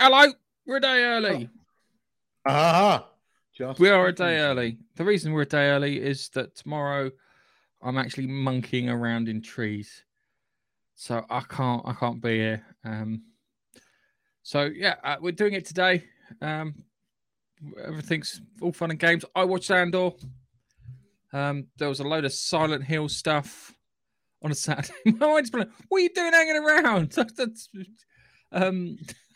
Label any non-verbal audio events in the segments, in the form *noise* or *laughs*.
Hello, we're a day early. Ah, just We are a day early. The reason we're a day early is that tomorrow I'm actually monkeying around in trees, so I can't I can't be here. Um, so yeah, uh, we're doing it today. Um, everything's all fun and games. I watched Andor. Um, there was a load of Silent Hill stuff on a Saturday. My mind's blown. What are you doing hanging around? *laughs* Um, *laughs*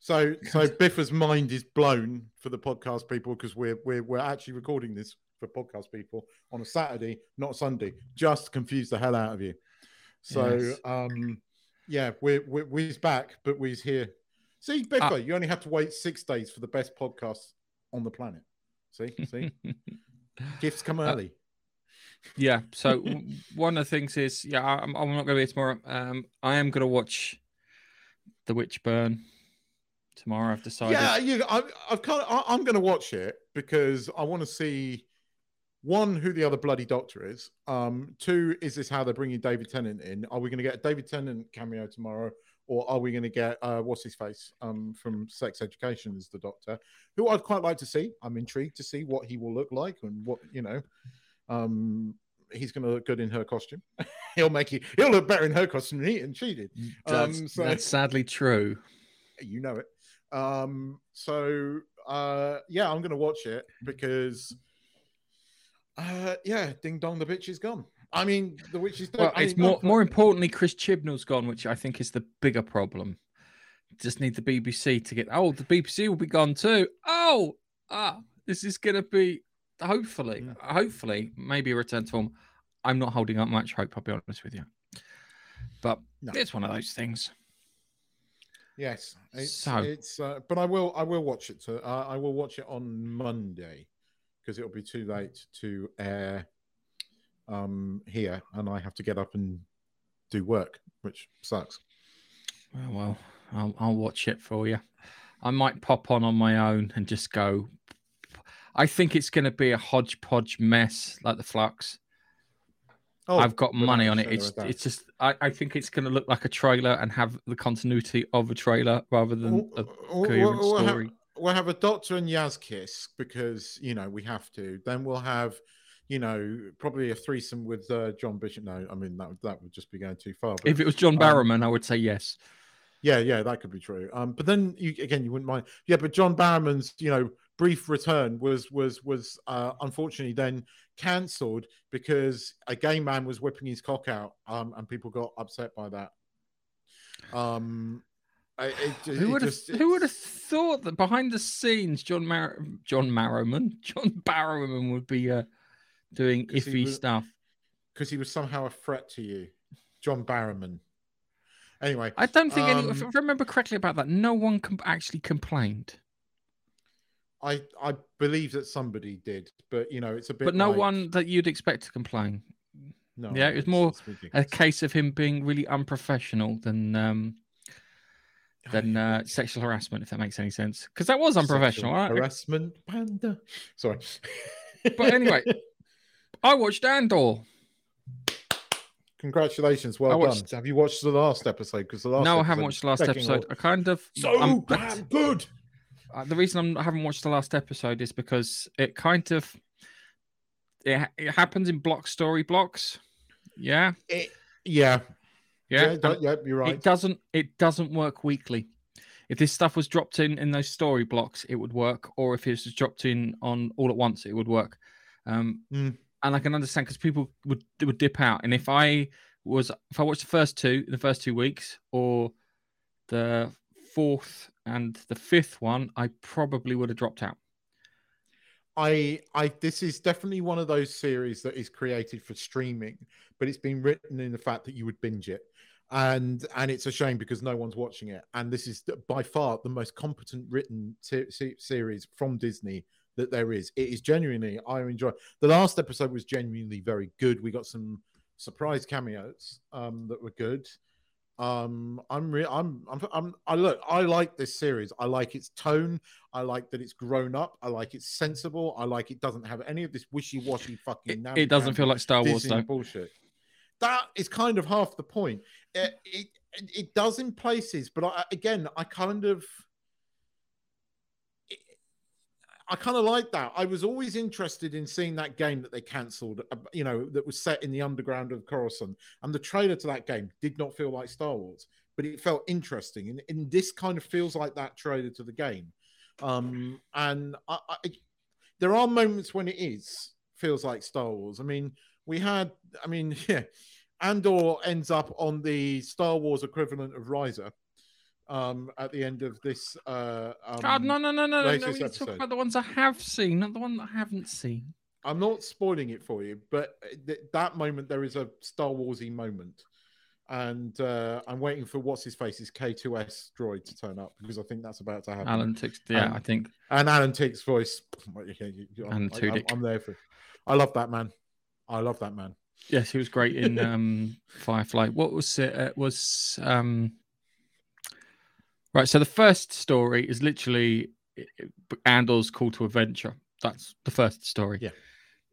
So, so Biffa's mind is blown for the podcast people because we're we're we're actually recording this for podcast people on a Saturday, not Sunday. Just confuse the hell out of you. So, Yes. um, yeah, we're we're we's back, but we's here. See, Biffa, Ah. you only have to wait six days for the best podcast on the planet. See, see, *laughs* gifts come Uh, early. Yeah. So *laughs* one of the things is, yeah, I'm, I'm not going to be here tomorrow. Um, I am going to watch The Witch Burn tomorrow. I've decided. Yeah, you. I, I've kind of. I, I'm going to watch it because I want to see one who the other bloody doctor is. Um, two is this how they're bringing David Tennant in? Are we going to get a David Tennant cameo tomorrow, or are we going to get uh, what's his face um from Sex Education as the doctor? Who I'd quite like to see. I'm intrigued to see what he will look like and what you know. Um, he's going to look good in her costume. *laughs* he'll make you. He'll look better in her costume than he and she did. That's, um, so- that's sadly true. *laughs* you know it. Um, so uh, yeah, I'm gonna watch it because uh, yeah, Ding Dong, the bitch is gone. I mean, the witch is dead. Well, it's more more importantly, Chris Chibnall's gone, which I think is the bigger problem. Just need the BBC to get. Oh, the BBC will be gone too. Oh, ah, this is going to be hopefully, Mm. hopefully, maybe a return to form. I'm not holding up much hope. I'll be honest with you, but No. it's one of those things. Yes, it's So- it's. Uh, but I will I will watch it. To, uh, I will watch it on Monday because it'll be too late to air um here, and I have to get up and do work, which sucks. Oh, well, I'll, I'll watch it for you. I might pop on on my own and just go. I think it's going to be a hodgepodge mess like the Flux. Oh, I've got money on it. It's of a doubt. it's just I, I think it's going to look like a trailer and have the continuity of a trailer rather than a coherent we'll have- story. we'll have a Doctor and Yaz kiss because you know we have to. Then we'll have, you know, probably a threesome with uh, John Bishop. No, I mean that would- that would just be going too far. But If it was John um, Barrowman, I would say yes. yeah, yeah, that could be true. Um, but then you again, you wouldn't mind. Yeah, but John Barrowman's, you know, brief return was was was uh, unfortunately then cancelled because a gay man was whipping his cock out, um, and people got upset by that. Um, I- it, Who would have who would have thought that behind the scenes, John Mar- John Marrowman, *laughs* John Barrowman would be uh, doing iffy was- stuff. because he was somehow a threat to you, John Barrowman. Anyway, I don't think any. If Um, I remember correctly about that, no one com- actually complained, I I believe that somebody did, but you know, it's a bit. but no like- one that you'd expect to complain. No, yeah, it was more A case of him being really unprofessional than um, than *sighs* uh, sexual harassment, if that makes any sense. Because that was unprofessional, right? Harassment panda. *laughs* Sorry. But anyway, *laughs* I watched Andor. congratulations, well watched- done. Have you watched the last episode? Because the last No, I haven't watched the last episode. I kind of So I'm- damn *laughs* good. Uh, the reason I'm, I haven't watched the last episode is because it kind of it, it happens in block story blocks. Yeah, It, yeah, yeah. yeah, that- yeah, you're right. It doesn't. It doesn't work weekly. If this stuff was dropped in in those story blocks, it would work. Or if it was dropped in on all at once, it would work. Um, Mm. And I can understand because people would would dip out. And if I was if I watched the first two, the first two weeks, or the fourth and the fifth one, I probably would have dropped out. I, I, this is definitely one of those series that is created for streaming, but it's been written in the fact that you would binge it, and and it's a shame because no one's watching it. And this is by far the most competent written se- se- series from Disney that there is. It is genuinely, I enjoy. The last episode was genuinely very good. We got some surprise cameos um, that were good. Um, I'm re- I'm, I'm I'm I look. I like this series. I like its tone. I like that it's grown up. I like it's sensible. I like it doesn't have any of this wishy washy fucking. It, it doesn't feel like Star Wars though. bullshit. that is kind of half the point. It it, it does in places, but I, again, I kind of. I kind of like that. I was always interested in seeing that game that they cancelled, uh, you know, that was set in the underground of Coruscant. And the trailer to that game did not feel like Star Wars, but it felt interesting. And, and this kind of feels like that trailer to the game. Um, and I, I, there are moments when it is feels like Star Wars. I mean, we had, I mean, *laughs* yeah, Andor ends up on the Star Wars equivalent of Risa um, at the end of this. Uh, um, God, no, no, no, no, no. latest We talk about the ones I have seen, not the one that I haven't seen. I'm not spoiling it for you, but th- that moment there is a Star Warsy moment, and uh, I'm waiting for what's his face's K2S droid to turn up because I think that's about to happen. Alan Tudyk, yeah, Um, I think. and Alan Tudyk's voice. *laughs* You- And I, Tudyk. am there for. I love that man. I love that man. Yes, he was great in *laughs* um, Firefly. What was it? It was um, right. So the first story is literally Andor's call to adventure. That's the first story. Yeah.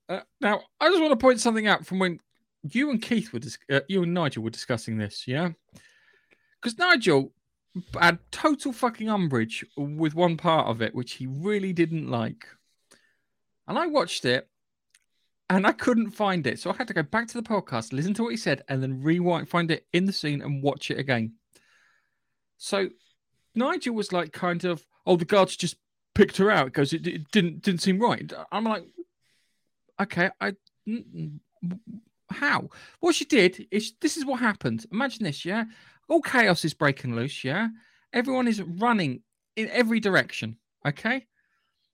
Uh, now, I just want to point something out from when you and Keith were, dis- uh, you and Nigel were discussing this. Yeah, because Nigel had total fucking umbrage with one part of it, which he really didn't like. And I watched it and I couldn't find it. So I had to go back to the podcast, listen to what he said, and then rewind, find it in the scene and watch it again. So Nigel was like, kind of, oh, the guards just picked her out because it, it didn't didn't seem right. I'm like, okay, I mm, mm, how? What she did is this is what happened. Imagine this, yeah. All chaos is breaking loose, yeah. Everyone is running in every direction. Okay.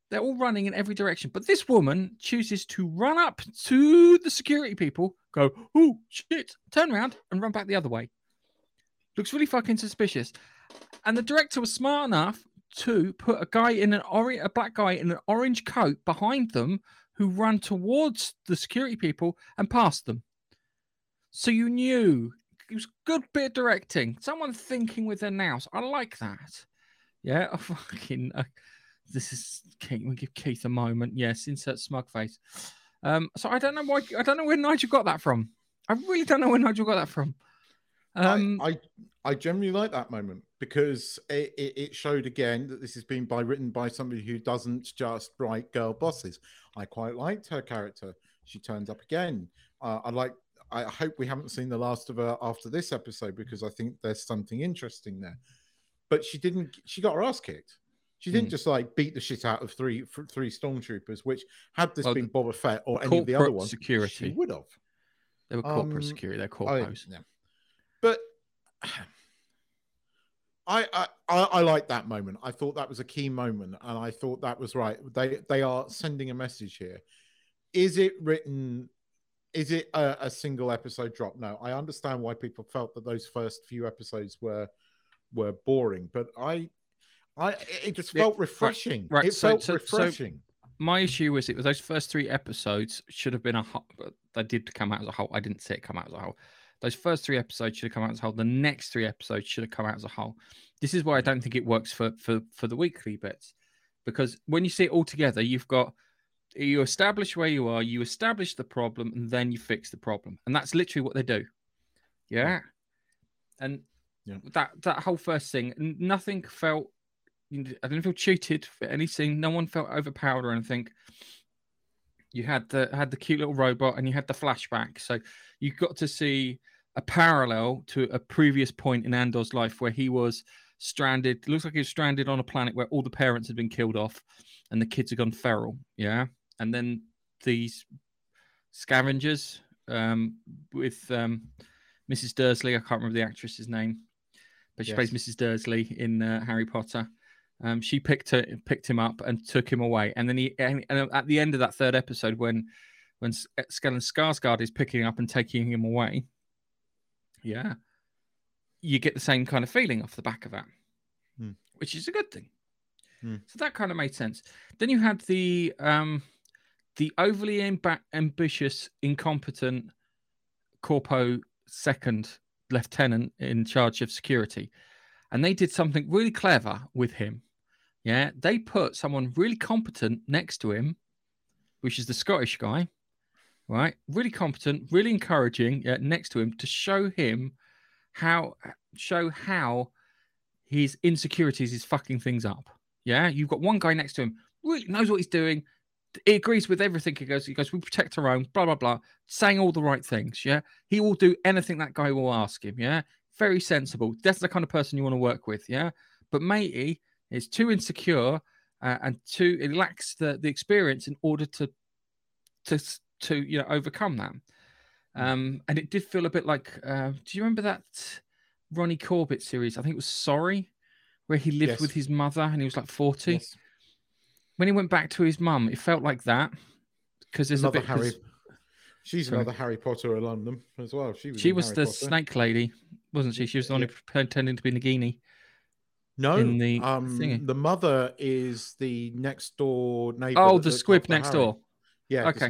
They're all running in every direction. But this woman chooses to run up to the security people, go, oh, shit, turn around and run back the other way. Looks really fucking suspicious. And the director was smart enough to put a guy in an orange, a black guy in an orange coat behind them who ran towards the security people and past them. So you knew it was a good bit of directing. Someone thinking with their nous. I like that. Yeah, I *laughs* fucking. Uh, this is Keith. We give Keith a moment. Yes, insert smug face. Um, so I don't know why. I don't know where Nigel got that from. I really don't know where Nigel got that from. Um, I, I I generally like that moment because it, it, showed again that this has been by written by somebody who doesn't just write girl bosses. I quite liked her character. She turns up again. Uh, I like. I hope we haven't seen the last of her after this episode because I think there's something interesting there. But she didn't. She got her ass kicked. She didn't Hmm. just like beat the shit out of three three stormtroopers, which had this Well, been Boba Fett or any of the other corporate ones, security. she would have. they were corporate um, security. They're I, corpos. yeah. But I, I I like that moment. I thought that was a key moment, and I thought that was right. They they are sending a message here. Is it written? Is it a, a single episode drop? No, I understand why people felt that those first few episodes were were boring, but I I it just felt right, refreshing. right, It so- felt so- so- refreshing. My issue was it was those first three episodes should have been a They did come out as a whole. I didn't see it come out as a whole. Those first three episodes should have come out as a whole. The next three episodes should have come out as a whole. This is why I don't think it works for for for the weekly bits, because when you see it all together, you've got you establish where you are, you establish the problem, and then you fix the problem, and that's literally what they do. Yeah, and Yeah. that that whole first thing, nothing felt. I didn't feel cheated for anything. No one felt overpowered or anything. You had the had the cute little robot, and you had the flashback, so you got to see a parallel to a previous point in Andor's life where he was stranded. Looks like he was stranded on a planet where all the parents had been killed off, and the kids had gone feral. Yeah, and then these scavengers um, with um, Mrs. Dursley. I can't remember the actress's name, but she plays Mrs. Dursley in uh, Harry Potter. Um, she picked her, picked him up and took him away. And then he, and, and at the end of that third episode, when when Stellan Skarsgård is picking up and taking him away, yeah, you get the same kind of feeling off the back of that, Hmm. which is a good thing. Hmm. So that kind of made sense. Then you had the um, the overly amb- ambitious, incompetent corpo second lieutenant in charge of security, and they did something really clever with him. Yeah, they put someone really competent next to him, which is the Scottish guy, right? Really competent, really encouraging. Yeah, next to him to show him how show how his insecurities is fucking things up. Yeah, you've got one guy next to him, really knows what he's doing. He agrees with everything. He goes, he goes, we protect our own, blah blah blah, saying all the right things. Yeah, he will do anything that guy will ask him. Yeah, very sensible. That's the kind of person you want to work with. Yeah, but matey is too insecure uh, and too it lacks the the experience in order to to to you know overcome that. Hmm. Um, and it did feel a bit like. Uh, do you remember that Ronnie Corbett series? I think it was Sorry, where he lived Yes. with his mother and he was like forty. Yes. When he went back to his mum, it felt like that because there's Another a bit. Harry. She's Sorry. another Harry Potter alumnum as well. She was. She was Harry the Potter. snake lady, wasn't she? She was the one who pretending to be Nagini. No, in the um, thingy. the mother is the next door neighbor. Oh, the squib next Harry. door. Yeah. Okay.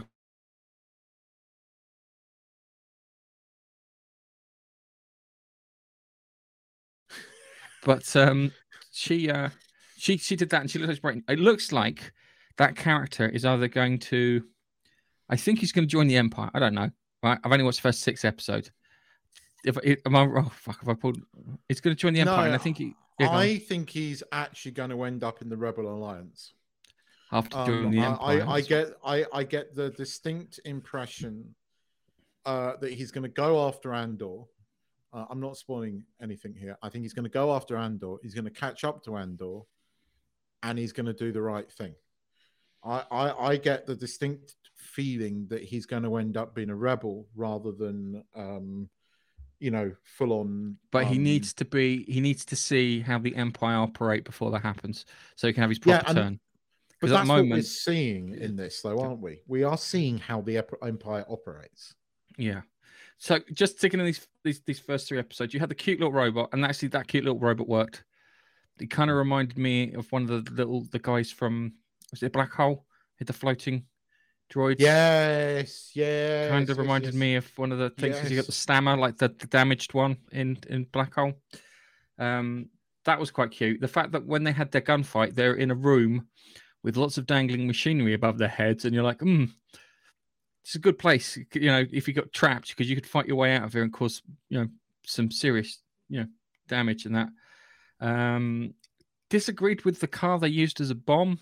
But um, she uh, she she did that, and she looks like It looks like that character is either going to, I think he's going to join the Empire. I don't know. Right, I've only watched the first six episodes. If I- am I oh fuck, if I pulled, it's going to join the Empire, and I think he yeah. I think he's actually going to end up in the Rebel Alliance. after Um, joining the I, Empire. I, I get I, I get the distinct impression uh, that he's going to go after Andor. Uh, I'm not spoiling anything here. I think he's going to go after Andor. He's going to catch up to Andor, and he's going to do the right thing. I, I I get the distinct feeling that he's going to end up being a rebel rather than um, you know full on. But he um, needs to be. He needs to see how the Empire operate before that happens, so he can have his proper Yeah, and- turn. But that's the what we're seeing in this, though, aren't we? We are seeing how the empire operates. Yeah. So just sticking in these these these first three episodes, you had the cute little robot, and actually that cute little robot worked. It kind of reminded me of one of the little the guys from was it Black Hole? Hit the floating droids. Yes, yes. Kind of yes, reminded yes. me of one of the things because you got the stammer, like the, the damaged one in in Black Hole. Um, that was quite cute. The fact that when they had their gunfight, they're in a room with lots of dangling machinery above their heads, and you're like, hmm, it's a good place. You know, if you got trapped, because you could fight your way out of here and cause you know some serious you know damage and that. Um, disagreed with the car they used as a bomb.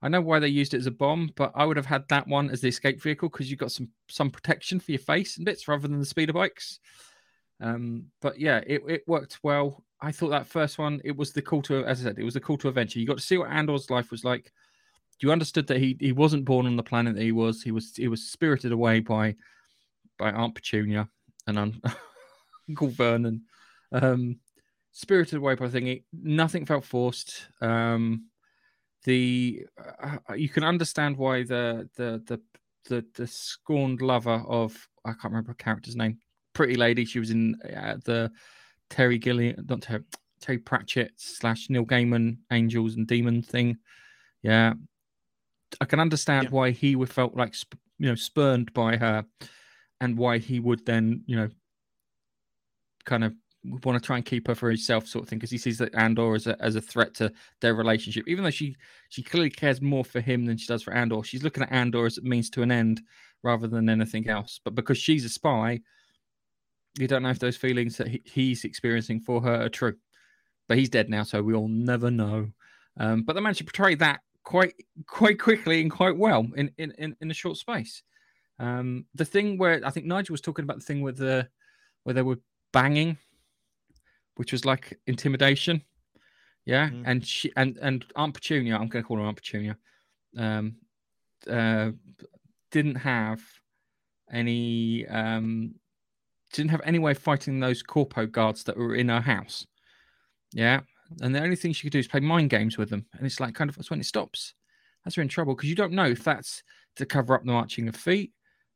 I know why they used it as a bomb, but I would have had that one as the escape vehicle because you got some some protection for your face and bits rather than the speeder bikes. Um, but yeah, it, it worked well. I thought that first one, it was the call to, as I said, it was the call to adventure. You got to see what Andor's life was like. You understood that he he wasn't born on the planet that he was. He was he was spirited away by by Aunt Petunia and un- *laughs* Uncle Vernon. Um, spirited away by thingy. Nothing felt forced. Um, the uh, you can understand why the the the the, the scorned lover of I can't remember her character's name. Pretty lady. She was in uh, the Terry Gilliam, not Terry, Terry Pratchett slash Neil Gaiman Angels and Demon thing. Yeah, I can understand Yeah. why he would felt like sp- you know spurned by her, and why he would then you know kind of want to try and keep her for himself, sort of thing, because he sees that Andor as a as a threat to their relationship. Even though she she clearly cares more for him than she does for Andor, she's looking at Andor as a means to an end rather than anything else. But because she's a spy, you don't know if those feelings that he, he's experiencing for her are true. But he's dead now, so we'll never know. Um, but they managed to portray that quite quite quickly and quite well in in in, in a short space. Um, the thing where I think Nigel was talking about the thing with the where they were banging, which was like intimidation. Yeah, Mm. and she and and Aunt Petunia, I'm going to call her Aunt Petunia, um, uh, didn't have any um, didn't have any way of fighting those corpo guards that were in her house. Yeah, and the only thing she could do is play mind games with them, and it's like kind of that's when it stops. That's when in trouble because you don't know if that's to cover up the marching of feet,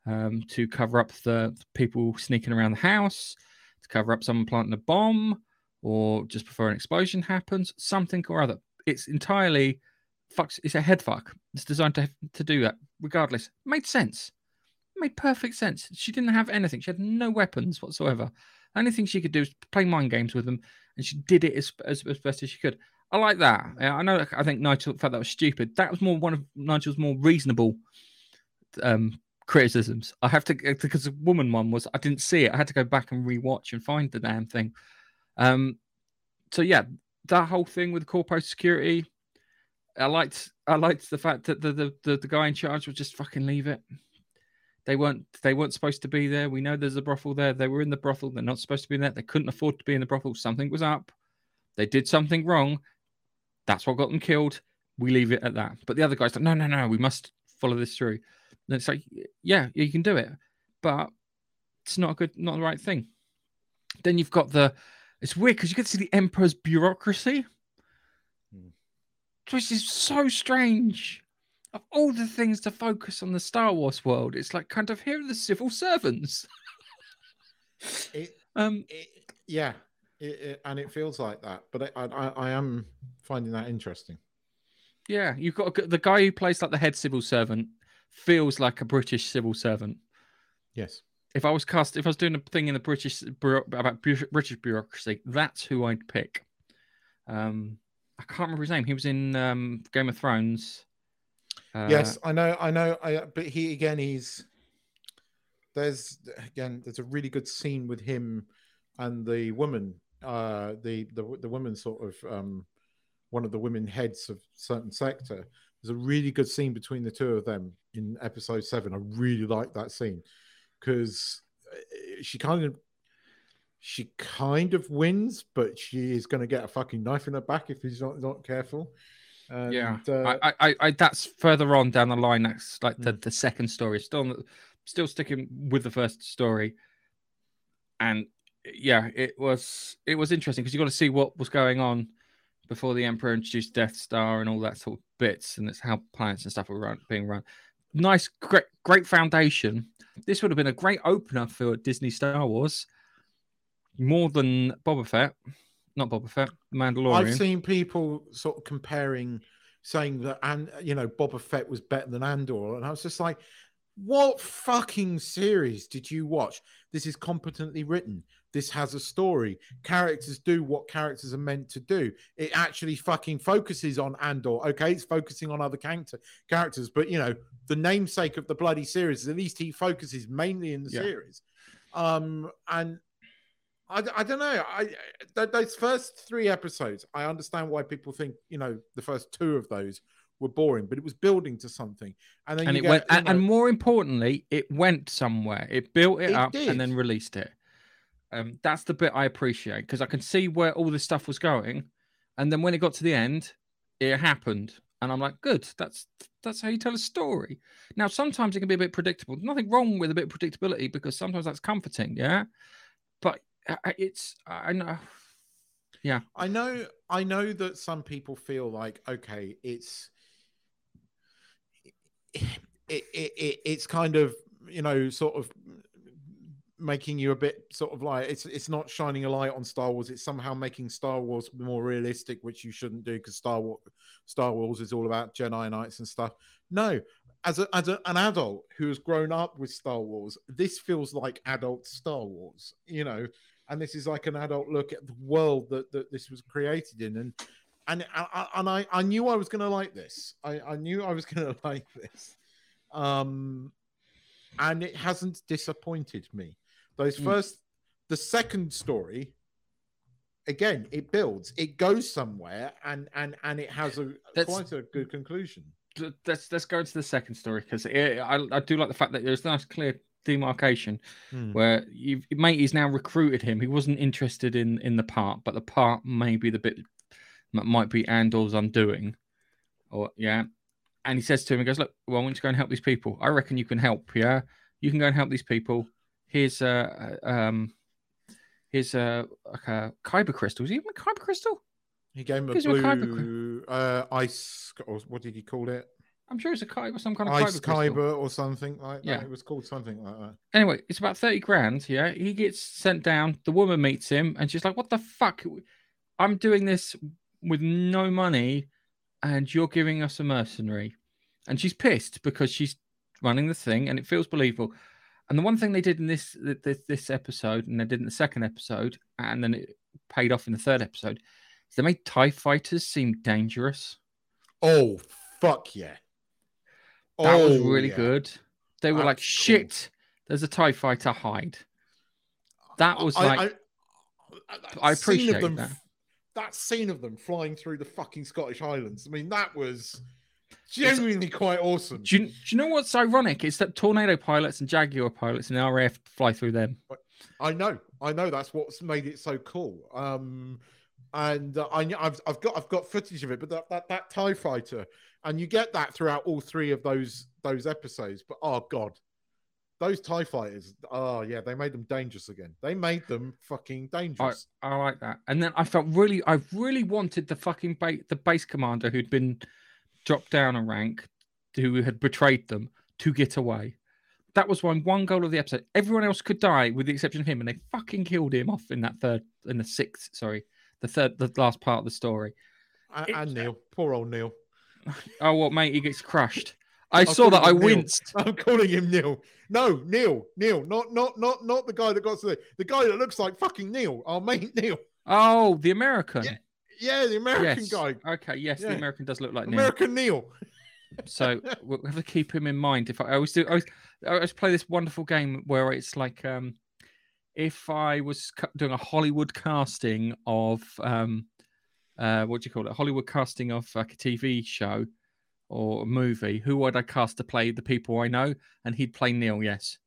um, to cover up the people sneaking around the house, to cover up someone planting a bomb, or just before an explosion happens, something or other. It's entirely fucks. It's a head fuck. It's designed to to do that. Regardless, made sense. Made perfect sense. She didn't have anything. She had no weapons whatsoever. Only thing she could do is play mind games with them, and she did it as as, as best as she could. I like that. I know. I think Nigel felt that was stupid. That was more one of Nigel's more reasonable um, criticisms. I have to because the woman one was I didn't see it. I had to go back and rewatch and find the damn thing. Um, so yeah, that whole thing with corpo security, I liked. I liked the fact that the the, the, the guy in charge would just fucking leave it. They weren't they weren't supposed to be there. We know there's a brothel there. They were in the brothel. They're not supposed to be in there. They couldn't afford to be in the brothel. Something was up. They did something wrong. That's what got them killed. We leave it at that. But the other guy's like, no, no, no, we must follow this through. And it's like, yeah, you can do it, but it's not a good, not the right thing. Then you've got the, it's weird because you get to see the emperor's bureaucracy, hmm. which is so strange. Of all the things to focus on the Star Wars world, it's like kind of here are the civil servants. *laughs* it, um, it, yeah, it, it, and it feels like that. But I, I, I am finding that interesting. Yeah, you've got the guy who plays like the head civil servant feels like a British civil servant. Yes. If I was cast, if I was doing a thing in the British about British bureaucracy, that's who I'd pick. Um, I can't remember his name. He was in um, Game of Thrones. Uh, yes, I know, I know. I, but he again, he's there's again, there's a really good scene with him and the woman, uh, the the the woman sort of um, one of the women heads of certain sector there's a really good scene between the two of them in episode seven. I really like that scene because uh, she kind of she kind of wins, but she is going to get a fucking knife in her back if he's not not careful. And, yeah, uh, I, I, I, that's further on down the line. That's like the, hmm. the second story. Still, still sticking with the first story, and yeah, it was it was interesting because you got to see what was going on before the Emperor introduced Death Star and all that sort of bits, and it's how planets and stuff were run, being run. Nice, great, great foundation. This would have been a great opener for Disney Star Wars, more than Boba Fett, not Boba Fett, Mandalorian. I've seen people sort of comparing, saying that, and you know, Boba Fett was better than Andor, and I was just like, what fucking series did you watch? This is competently written. This has a story. Characters do what characters are meant to do. It actually fucking focuses on Andor. Okay, it's focusing on other character characters, but you know, the namesake of the bloody series, at least he focuses mainly in the yeah. series. Um, and I, I don't know. I th- those first three episodes, I understand why people think you know the first two of those were boring, but it was building to something. And then and it get, went, and, and, more importantly, it went somewhere. It built it, it up did. and then released it. Um, that's the bit I appreciate because I can see where all this stuff was going, and then when it got to the end, it happened, and I'm like, good. That's that's how you tell a story. Now, sometimes it can be a bit predictable. nothing wrong with a bit of predictability because sometimes that's comforting, yeah. But uh, uh, it's I know, yeah. I know. I know that some people feel like okay, it's it, it, it it's kind of you know sort of making you a bit sort of like it's it's not shining a light on Star Wars. It's somehow making Star Wars more realistic, which you shouldn't do because Star Wars Star Wars is all about Jedi Knights and stuff. No, as a, as a, an adult who has grown up with Star Wars, this feels like adult Star Wars, you know. And this is like an adult look at the world that, that this was created in, and and I, and I, I knew I was going to like this. I, I knew I was *laughs* going to like this, um, and it hasn't disappointed me. Those mm. first, the second story, again, it builds, it goes somewhere, and and and it has a That's, quite a good conclusion. Let's let's go into the second story because I I do like the fact that there's a nice clear demarcation hmm. where you mate he's now recruited him. He wasn't interested in in the part, but the part may be the bit might be Andor's undoing, or yeah. And he says to him, he goes, "Look, well, I want you to go and help these people. I reckon you can help. Yeah, you can go and help these people here's a um here's a like a kyber crystal. Is he even a kyber crystal? He gave him a blue uh, ice or what did he call it? I'm sure it's a kyber, some kind of ice kyber, kyber or something like that. Yeah, it was called something like that. Anyway, it's about thirty grand. Yeah, he gets sent down. The woman meets him, and she's like, "What the fuck? I'm doing this with no money, and you're giving us a mercenary." And she's pissed because she's running the thing, and it feels believable. And the one thing they did in this this, this episode, and they did in the second episode, and then it paid off in the third episode, is they made Tie fighters seem dangerous. Oh fuck yeah! That oh, was really yeah. good. they were like, That's cool. "Shit, there's a Tie Fighter hide." That was I- like, I, I, I appreciate them, that. that scene of them flying through the fucking Scottish Highlands. I mean, that was genuinely quite awesome. do you, do you know what's ironic? It's that Tornado pilots and Jaguar pilots and the RAF fly through them. I know, I know. That's what's made it so cool. Um, and uh, I, I've, I've got, I've got footage of it. But that, that, that Tie Fighter, and you get that throughout all three of those, those episodes. But oh god, those Tie Fighters. Oh yeah, they made them dangerous again. They made them fucking dangerous. I like that. And then I felt really, I really wanted the fucking ba- the base commander who'd been dropped down a rank, who had betrayed them, to get away. That was one one goal of the episode. Everyone else could die with the exception of him, and they fucking killed him off in that third, in the sixth, sorry, the third, the last part of the story. and, it- and Neil, poor old Neil. *laughs* Oh, what mate? He gets crushed. *laughs* I saw that. I him Neil. winced. *laughs* I'm calling him Neil. No, Neil, Neil, not not not not the guy that got to the the guy that looks like fucking Neil, our mate Neil. Oh, the American. Yeah, Yeah, the American yes. guy, Okay. Yes, the American does look like Neil. American Neil. So *laughs* we'll have to keep him in mind. If I, I always do, I always, I always play this wonderful game where it's like, um, if I was doing a Hollywood casting of, um, uh, what do you call it? Hollywood casting of like a TV show or a movie. Who would I cast to play the people I know? And he'd play Neil. Yes.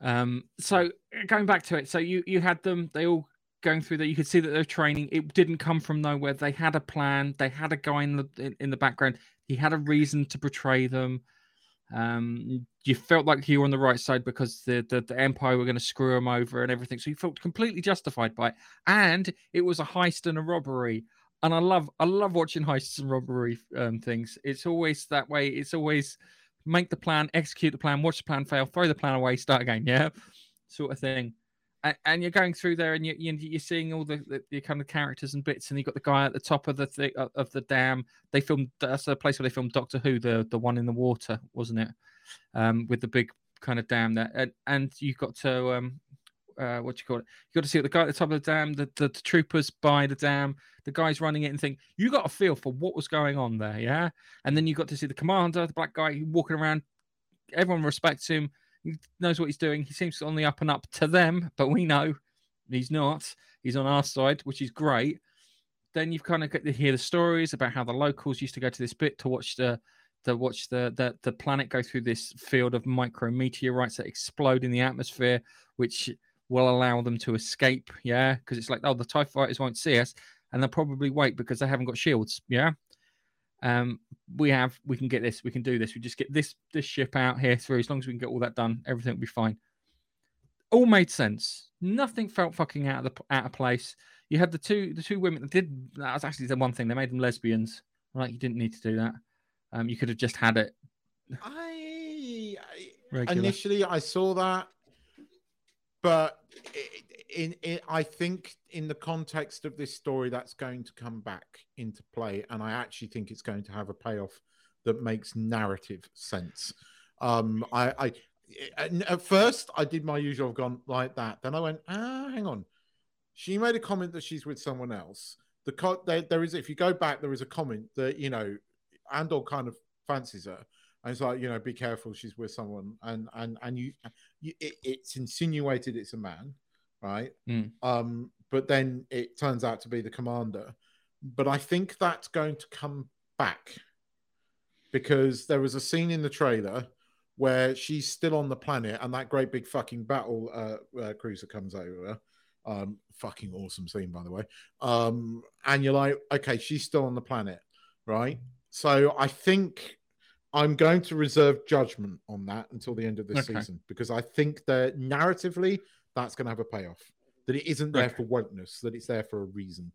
Um. So going back to it, so you you had them. They all going through that. You could see that they're training. It didn't come from nowhere. They had a plan. They had a guy in the in, in the background. He had a reason to betray them. Um, you felt like you were on the right side because the the, the Empire were going to screw them over and everything. So you felt completely justified by it. And it was a heist and a robbery. And I love I love watching heists and robbery um, things. It's always that way. It's always make the plan, execute the plan, watch the plan fail, throw the plan away, start again. Yeah, sort of thing and, you're going through there and you, you you're seeing all the, the, the kind of characters and bits and you've got the guy at the top of the uh, of the dam they filmed that's the place where they filmed doctor who the the one in the water wasn't it um with the big kind of dam there and, and you've got to um uh, what do you call it? You got to see the guy at the top of the dam, the, the, the troopers by the dam, the guys running it, and think you got a feel for what was going on there, yeah. And then you got to see the commander, the black guy walking around. Everyone respects him he knows what he's doing. He seems on the up and up to them, but we know he's not. He's on our side, which is great. Then you've kind of got to hear the stories about how the locals used to go to this bit to watch the to watch the the, the planet go through this field of micrometeorites that explode in the atmosphere, which will allow them to escape. Yeah, because it's like, oh, the TIE fighters won't see us, and they'll probably wait because they haven't got shields. Yeah. Um, we have, we can get this, we can do this. We just get this this ship out here through. As long as we can get all that done, everything will be fine. All made sense. Nothing felt fucking out of the out of place. You had the two the two women that did. That was actually the one thing they made them lesbians. Like you didn't need to do that. Um, you could have just had it I, I initially I saw that, but i- in, in I think in the context of this story, that's going to come back into play, and I actually think it's going to have a payoff that makes narrative sense. Um, I, I at first I did my usual, I've gone like that. Then I went, ah, hang on. She made a comment that she's with someone else. The co- there, there is, if you go back, there is a comment that you know, Andor kind of fancies her, and it's like you know, be careful, she's with someone, and and and you, you it, it's insinuated it's a man, right? Mm. Um, but then it turns out to be the commander. But I think that's going to come back because there was a scene in the trailer where she's still on the planet and that great big fucking battle uh, uh, cruiser comes over. Um, fucking awesome scene, by the way. Um, and you're like, okay, she's still on the planet, right? So I think I'm going to reserve judgment on that until the end of this Okay. season because I think that narratively that's going to have a payoff. That it isn't there Okay. for wokeness, that it's there for a reason.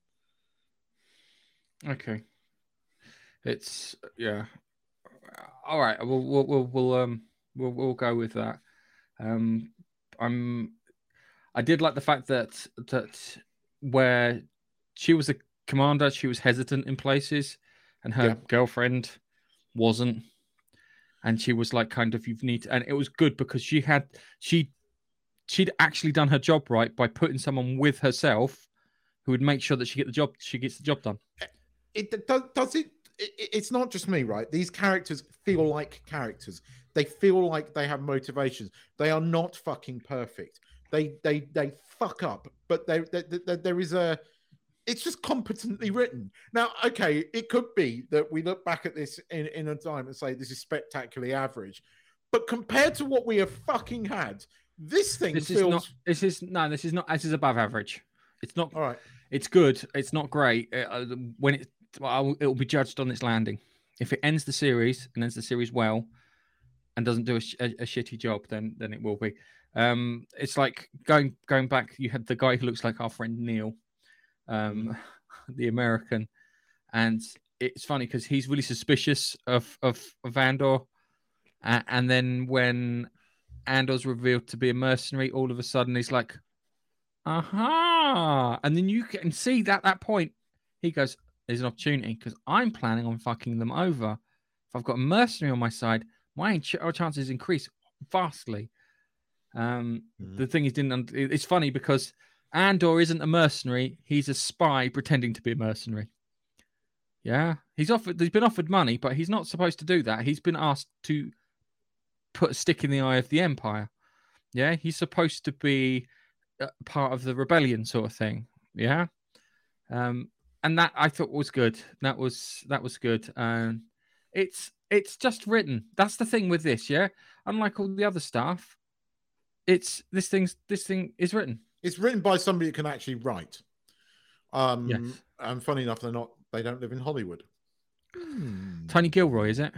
Okay. It's yeah. All right. We'll we'll we'll, we'll um we'll we'll go with that. Um, I'm. I did like the fact that that where she was a commander, she was hesitant in places, and her Yeah. girlfriend wasn't. And she was like, kind of, you've need, to, and it was good because she had she she'd actually done her job right by putting someone with herself who would make sure that she get the job she gets the job done. It does, does it it, it's not just me, right? These characters feel like characters. They feel like they have motivations. They are not fucking perfect. They they they fuck up, but they, they, there is a. It's just competently written. Now, okay, it could be that we look back at this in, in a time and say this is spectacularly average, but compared to what we have fucking had, this thing This feels. is not. This is no. This is not. This is above average. It's not. All right. It's good. It's not great. Uh, uh, when it, well, it will be judged on its landing. If it ends the series and ends the series well, and doesn't do a, sh- a, a shitty job, then then it will be. Um, it's like going going back. You had the guy who looks like our friend Neil, um, *laughs* the American, and it's funny because he's really suspicious of of, of Andor, uh, and then when Andor's revealed to be a mercenary, all of a sudden he's like, aha. And then you can see that at that point, he goes, There's an opportunity because I'm planning on fucking them over. If I've got a mercenary on my side, my ch- chances increase vastly. Um, Mhm. The thing is, didn't it's funny because Andor isn't a mercenary; he's a spy pretending to be a mercenary. Yeah, he's offered. He's been offered money, but he's not supposed to do that. He's been asked to put a stick in the eye of the Empire. Yeah, he's supposed to be uh, part of the rebellion, sort of thing. Yeah, um, and that I thought was good. That was that was good. Um, it's it's just written. That's the thing with this. Yeah, unlike all the other stuff, it's this thing's this thing is written. It's written by somebody who can actually write. Um, Yes. and funny enough, they're not. They don't live in Hollywood. Hmm. Tony Gilroy, is it?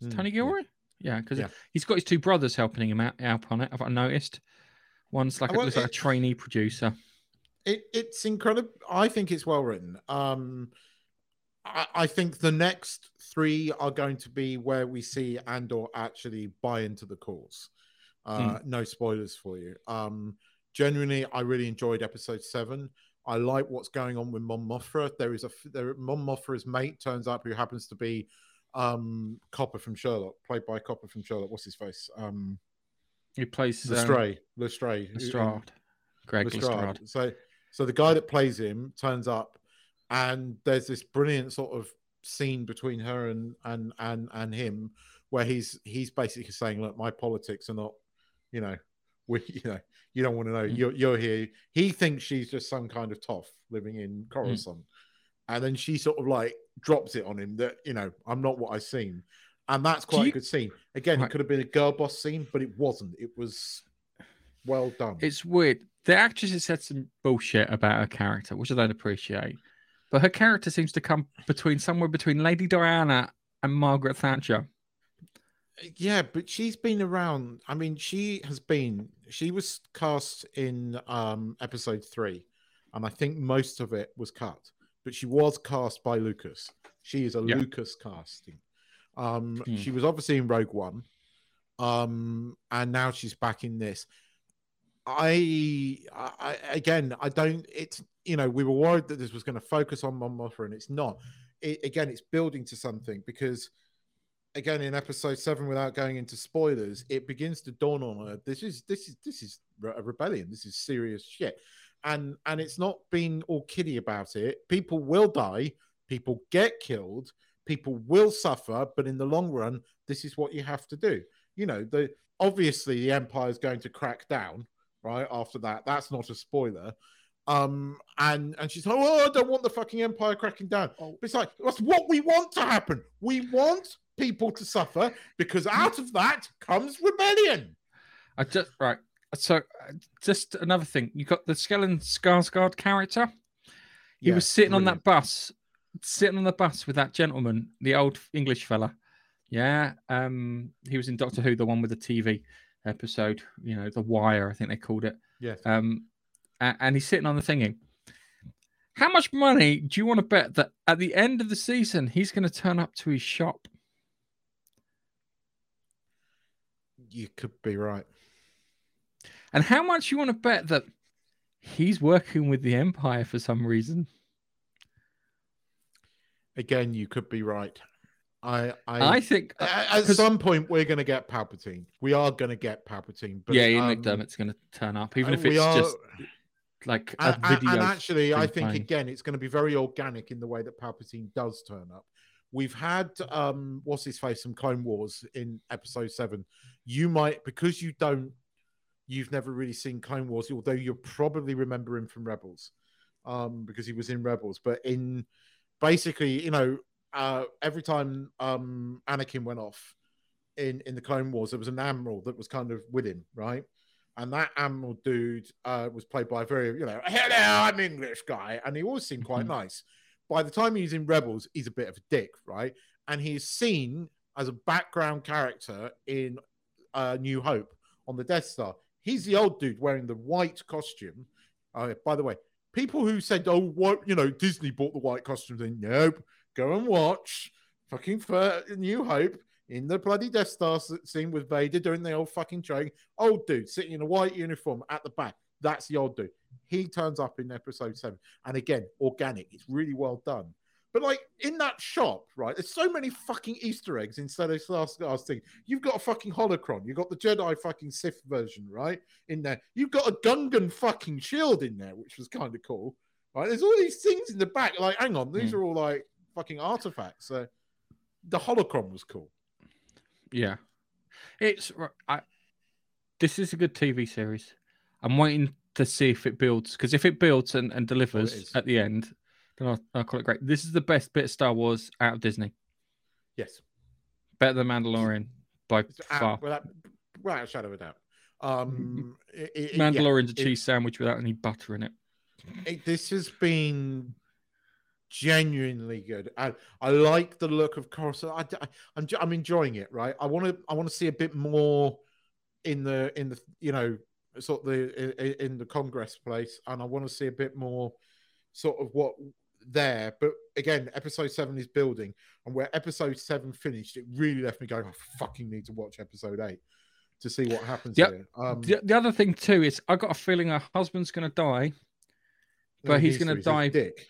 Hmm, Tony yeah. Gilroy? Yeah, because Yeah. he's got his two brothers helping him out, out on it. I've noticed. One's like, a, Well, looks like a trainee producer. It, it's incredible. I think it's well written. Um, I, I think the next three are going to be where we see Andor actually buy into the cause. Uh, No spoilers for you. Um, genuinely, I really enjoyed episode seven. I like what's going on with Mon Mothma. There is a there, Mon Mothma's mate turns up who happens to be um Copper from Sherlock, played by Copper from Sherlock. What's his face? Um, He plays um, Lestrade. Lestrade. um, Lestrade. Greg Lestrade. Lestrade. So, so the guy that plays him turns up, and there's this brilliant sort of scene between her and and and and him, where he's he's basically saying, "Look, my politics are not, you know, we, *laughs* you know, you don't want to know. Mm. You're you're here." He thinks she's just some kind of toff living in Coruscant, and then she sort of like drops it on him that you know, I'm not what I seem. And that's quite you- a good scene. Again, it could have been a girl boss scene, but it wasn't. It was well done. It's weird. The actress has said some bullshit about her character, which I don't appreciate. But her character seems to come between somewhere between Lady Diana and Margaret Thatcher. Yeah, but she's been around. I mean, she has been. She was cast in um episode three, and I think most of it was cut. But she was cast by Lucas. She is a Yeah. Lucas casting. Um, Hmm. she was obviously in Rogue One, um, and now she's back in this. I, I I- again, I don't. It's you know, we were worried that this was going to focus on Mon Mothma, and it's not. It, again, it's building to something because again in episode seven without going into spoilers it begins to dawn on her this is this is this is a rebellion this is serious shit and and it's not being all kiddie about it. People will die people get killed people will suffer but in the long run this is what you have to do. You know the obviously the empire is going to crack down right after that. That's not a spoiler. Um and and she's like oh i don't want the fucking empire cracking down. Oh. but it's like that's what we want to happen. We want people to suffer because out of that comes rebellion. I just right. So uh, just another thing. You got the Stellan Skarsgård character. He was sitting on that bus, sitting on the bus with that gentleman, the old English fella. Yeah. Um, he was in Doctor Who, the one with the TV episode, you know, The Wire, I think they called it. Yeah. Um, a- and he's sitting on the thingy. How much money do you want to bet that at the end of the season he's going to turn up to his shop? you could be right And how much you want to bet that he's working with the Empire for some reason? again you could be right i i, I think at, at 'cause- some point we're going to get palpatine we are going to get palpatine but yeah, Ian um, McDiarmid's going to turn up, even uh, if it's are- just like a and, and- video. and actually i think playing. again it's going to be very organic in the way that palpatine does turn up we've had um what's his face from Clone Wars in episode seven. You might because you don't you've never really seen Clone Wars, although you'll probably remember him from Rebels, um, because he was in Rebels. But in basically, you know, uh, every time um, Anakin went off in in the Clone Wars, there was an admiral that was kind of with him, right? And that admiral dude uh, was played by a very, you know, hello, I'm English guy, and he always seemed quite Mhm. nice. By the time he's in Rebels, he's a bit of a dick, right? And he's seen as a background character in uh, New Hope on the Death Star. He's the old dude wearing the white costume. Uh, by the way, people who said, "Oh, what you know, Disney bought the white costume," then nope. Go and watch fucking for New Hope in the bloody Death Star scene with Vader doing the old fucking training. Old dude sitting in a white uniform at the back. That's the old dude. He turns up in episode seven, and again, organic. It's really well done. But like in that shop, right? There's so many fucking Easter eggs instead of last last thing. You've got a fucking holocron. You've got the Jedi fucking Sith version, right? In there. You've got a Gungan fucking shield in there, which was kind of cool. Right? There's all these things in the back. Like, hang on, these Hmm. are all like fucking artifacts. So the holocron was cool. Yeah, it's. I, this is a good TV series. I'm waiting to see if it builds because if it builds and, and delivers is. at the end, then I'll, I'll call it great. This is the best bit of Star Wars out of Disney. Yes. Better than Mandalorian by It's out- far. without, without a shadow of a doubt. Um, it- it- it- yeah, Mandalorian's a it- cheese sandwich without any butter in it. it, this has been genuinely good. I I like the look of Coruscant. I, I, I'm I'm enjoying it. Right. I want to I want to see a bit more in the in the you know sort of the i- in the Congress place, and I want to see a bit more sort of what there. But again, episode seven is building, and where episode seven finished, it really left me going. I fucking need to watch episode eight to see what happens Yep. here. Um, The, the other thing too is I got a feeling her husband's going to die. but he's gonna die- Dick.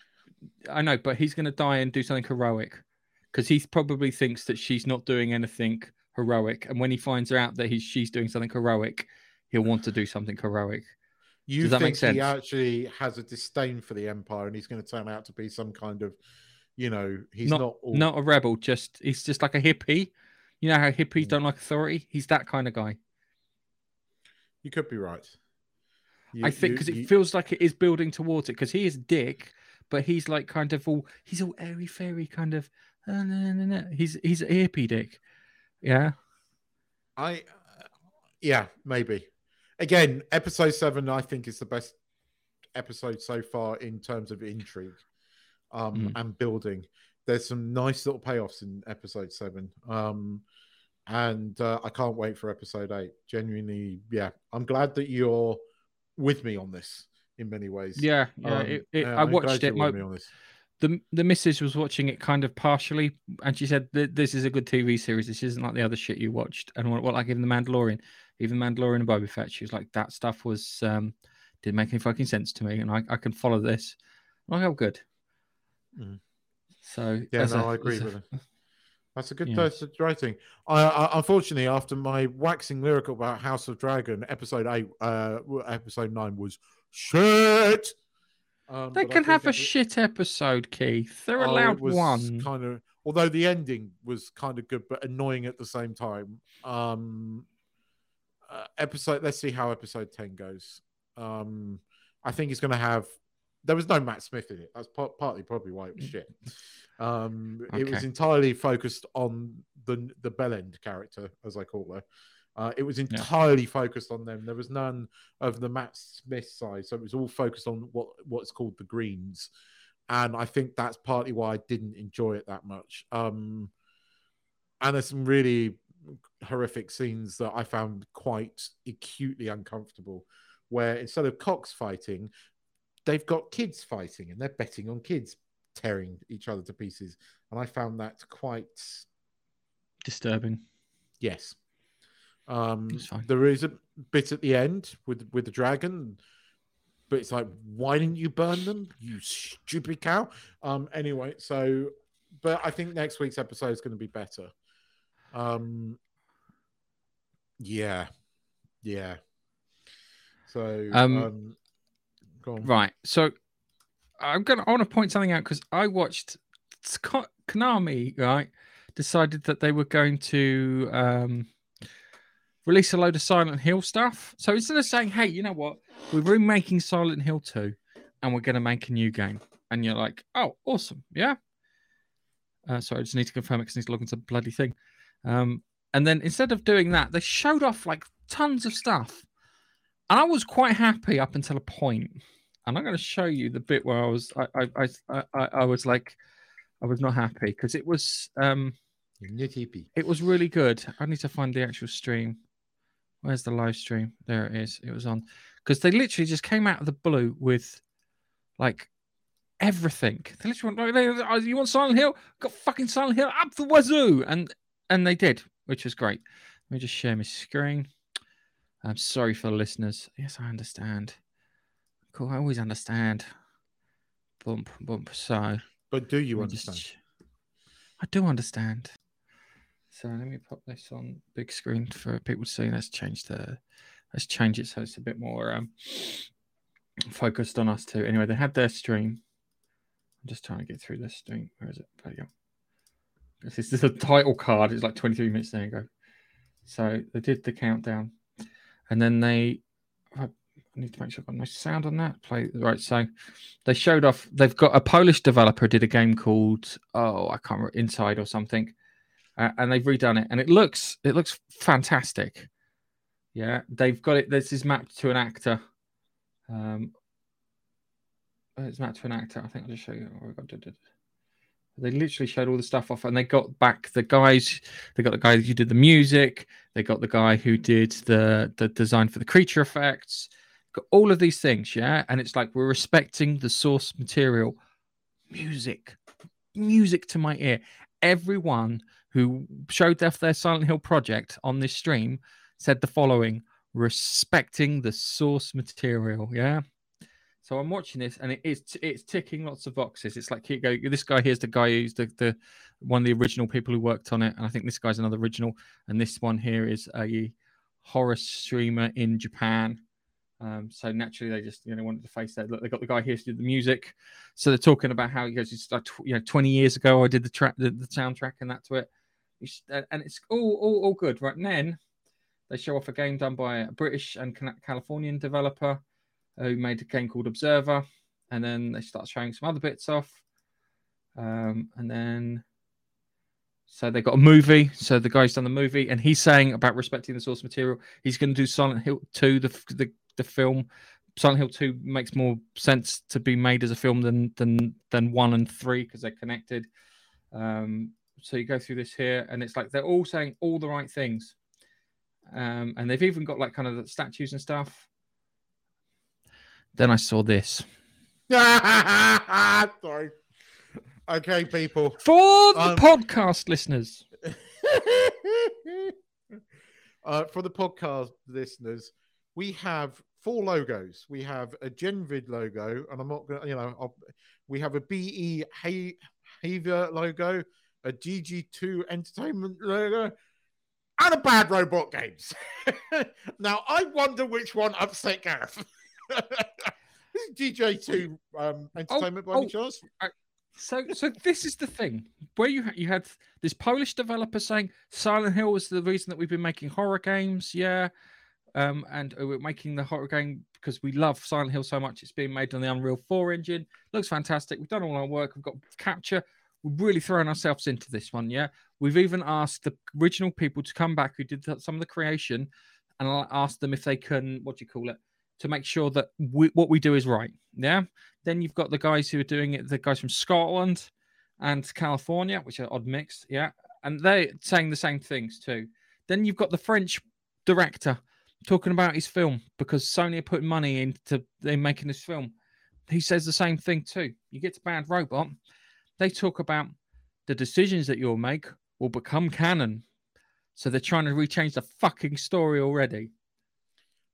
I know, but he's going to die and do something heroic because he probably thinks that she's not doing anything heroic. And when he finds out that he's she's doing something heroic, he'll want to do something heroic. You Does that think make sense? he actually has a disdain for the Empire, and he's going to turn out to be some kind of, you know, he's not, not all, not a rebel. Just he's just like a hippie. You know how hippies Mm. don't like authority. He's that kind of guy. You could be right. You- I think because it you- feels like it is building towards it. Because he is dick, but he's like kind of all he's all airy fairy kind of. Uh, no, no, no. He's he's a hippie dick. Yeah. I, uh, yeah, maybe. Again, episode seven, I think, is the best episode so far in terms of intrigue um, Mm. and building. There's some nice little payoffs in episode seven. Um, and uh, I can't wait for episode eight. Genuinely, yeah. I'm glad that you're with me on this in many ways. Yeah. Yeah. Um, it, it, I watched it. My, me on this. the the missus was watching it kind of partially, and she said this is a good TV series. This isn't like the other shit you watched. And what, what like even the Mandalorian, even Mandalorian and Boba Fett, she was like that stuff was um didn't make any fucking sense to me, and I, I can follow this. I'm like, oh, good. Mm. So Yeah, no, a- I agree a- with it. That's a good Yeah. a writing. I, I unfortunately, after my waxing lyrical about House of Dragon, episode eight, uh, episode nine was shit. Um, They can have a epi- shit episode, Keith. They're oh, allowed one. Kind of, although the ending was kind of good, but annoying at the same time. Um, uh, episode. Let's see how episode ten goes. Um, I think it's going to have. There was no Matt Smith in it. That's part, partly probably why it was shit. Um, It was entirely focused on the the Bellend character, as I call her. Uh, it was entirely focused on them. There was none of the Matt Smith side, so it was all focused on what what's called the Greens, and I think that's partly why I didn't enjoy it that much. Um, and there's some really horrific scenes that I found quite acutely uncomfortable, where instead of cocks fighting, they've got kids fighting, and they're betting on kids tearing each other to pieces, and I found that quite Disturbing. Yes. Um, there is a bit at the end with with the dragon, but it's like, why didn't you burn them, you stupid cow? Um, anyway, so, but I think next week's episode is going to be better. Um, yeah, yeah. So, um, Um. Right. So I'm gonna I want to point something out because I watched Scott Konami, right, decided that they were going to um, release a load of Silent Hill stuff. So instead of saying, "Hey, you know what? We're remaking Silent Hill 2 and we're going to make a new game," and you're like, "Oh, awesome, yeah." Uh, sorry, I just need to confirm it because I need to log into the bloody thing. Um, and then instead of doing that, they showed off like tons of stuff, and I was quite happy up until a point. And I'm going to show you the bit where I was, I, I, I, I, I was like, I was not happy because it was, um, it was really good. I need to find the actual stream. Where's the live stream? There it is. It was on because they literally just came out of the blue with like everything. They literally went, like, oh, "You want Silent Hill? Got fucking Silent Hill up the wazoo!" And and they did, which was great. Let me just share my screen. I'm sorry for the listeners. Yes, I understand. Cool. I always understand. Bump, bump. So, but do you understand? Just, I do understand. So let me put this on big screen for people to see. Let's change the let's change it so it's a bit more um, focused on us too. Anyway, they had their stream. I'm just trying to get through this stream. Where is it? There you go. This is the title card. It's like 23 minutes. There you go. So they did the countdown, and then they. I need to make sure I've got no sound on that. Play right. So they showed off. They've got a Polish developer did a game called oh I can't remember Inside or something uh, and they've redone it, and it looks it looks fantastic. Yeah, they've got it. This is mapped to an actor. Um, it's mapped to an actor. I think I'll just show you. Oh, got, they literally showed all the stuff off, and they got back the guys. They got the guy who did the music. They got the guy who did the the design for the creature effects. Got all of these things, yeah. And it's like we're respecting the source material, music, music to my ear. Everyone who showed off their Silent Hill project on this stream said the following respecting the source material. Yeah. So I'm watching this and it is it's ticking lots of boxes. It's like go, this guy here's the guy who's the, the one of the original people who worked on it, and I think this guy's another original. And this one here is a horror streamer in Japan. Um, so naturally, they just you know wanted to face that. Look, they got the guy here who did the music. So they're talking about how he goes. It's like you know, 20 years ago, I did the track, the, the soundtrack, and that to it and it's all, all, all good. Right and then they show off a game done by a British and Californian developer who made a game called Observer, and then they start showing some other bits off, um, and then so they got a movie. So the guy's done the movie, and he's saying about respecting the source material. He's going to do Silent Hill two, the the, the film. Silent Hill two makes more sense to be made as a film than than than one and three because they're connected. Um, so you go through this here, and it's like they're all saying all the right things. Um, and they've even got like kind of the statues and stuff. Then I saw this. *laughs* Sorry. Okay, people. For the um, podcast listeners. *laughs* uh, for the podcast listeners, we have four logos. We have a Genvid logo, and I'm not going to, you know, I'll, we have a BE Haver logo, a DJ2 entertainment logo, and a bad robot games. *laughs* now, I wonder which one upset Gareth. *laughs* is DJ2 um, entertainment oh, by any oh, chance? so, so this is the thing where you you had this Polish developer saying Silent Hill was the reason that we've been making horror games, yeah, um, and we're making the horror game because we love Silent Hill so much. It's being made on the Unreal 4 engine. Looks fantastic. We've done all our work. We've got capture we've really thrown ourselves into this one. Yeah, we've even asked the original people to come back who did some of the creation, and I asked them if they can what do you call it to make sure that we, what we do is right. Yeah. Then you've got the guys who are doing it, the guys from Scotland and California, which are odd mix. Yeah, and they're saying the same things too. Then you've got the French director talking about his film because Sony are putting money into in making this film. He says the same thing too. You get to Bad Robot, they talk about the decisions that you'll make will become canon. So they're trying to rechange the fucking story already.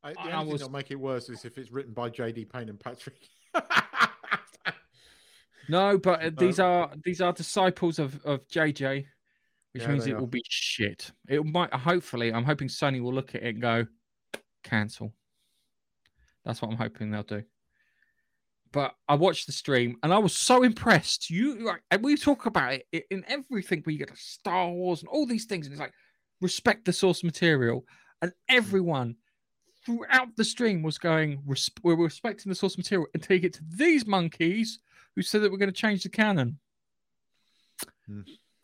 I, the only I was... thing that'll make it worse is if it's written by JD Payne and Patrick. *laughs* no, but uh, these are these are disciples of of JJ, which yeah, means it are. will be shit. It might hopefully. I'm hoping Sony will look at it and go cancel. That's what I'm hoping they'll do but I watched the stream and I was so impressed. You like, and we talk about it in everything. We get Star Wars and all these things, and it's like respect the source material, and everyone throughout the stream was going, we're respecting the source material and take it to these monkeys who said that we're going to change the canon. Hmm.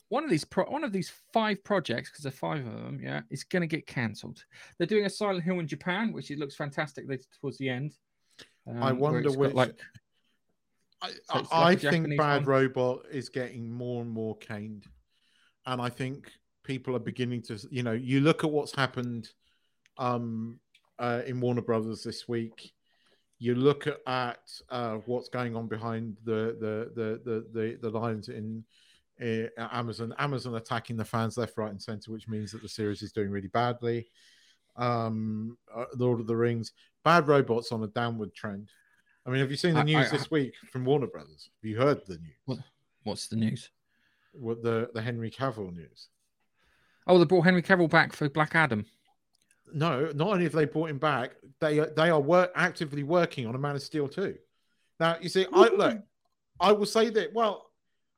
One of these pro- one of these five projects, because there are five of them, yeah, is going to get cancelled. They're doing a Silent Hill in Japan, which it looks fantastic towards the end. Um, I wonder which. Like, I, so like I think Bad one. Robot is getting more and more caned, and I think people are beginning to, you know, you look at what's happened um, uh, in Warner Brothers this week. You look at, at uh, what's going on behind the the the the the, the lines in uh, Amazon. Amazon attacking the fans left, right, and center, which means that the series is doing really badly. Um, uh, Lord of the Rings, Bad Robots on a downward trend. I mean, have you seen the news I, I, this week from Warner Brothers? Have you heard the news? What, what's the news? What the the Henry Cavill news? Oh, they brought Henry Cavill back for Black Adam no, not only have they brought him back, they they are work, actively working on a Man of Steel too. Now you see, I look, I will say that. Well,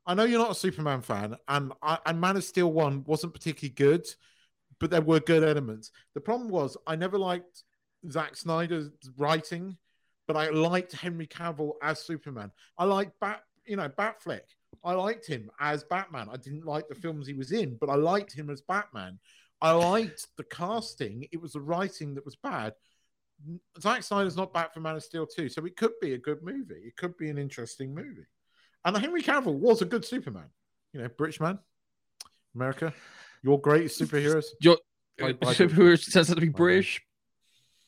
I know you're not a Superman fan, and I, and Man of Steel one wasn't particularly good, but there were good elements. The problem was I never liked Zack Snyder's writing, but I liked Henry Cavill as Superman. I liked Bat, you know, Batfleck. I liked him as Batman. I didn't like the films he was in, but I liked him as Batman. I liked the casting. It was the writing that was bad. Zack Snyder's not back for Man of Steel 2, so it could be a good movie. It could be an interesting movie. And Henry Cavill was a good Superman. You know, British man, America, your greatest superheroes. Your uh, superheroes says to be British.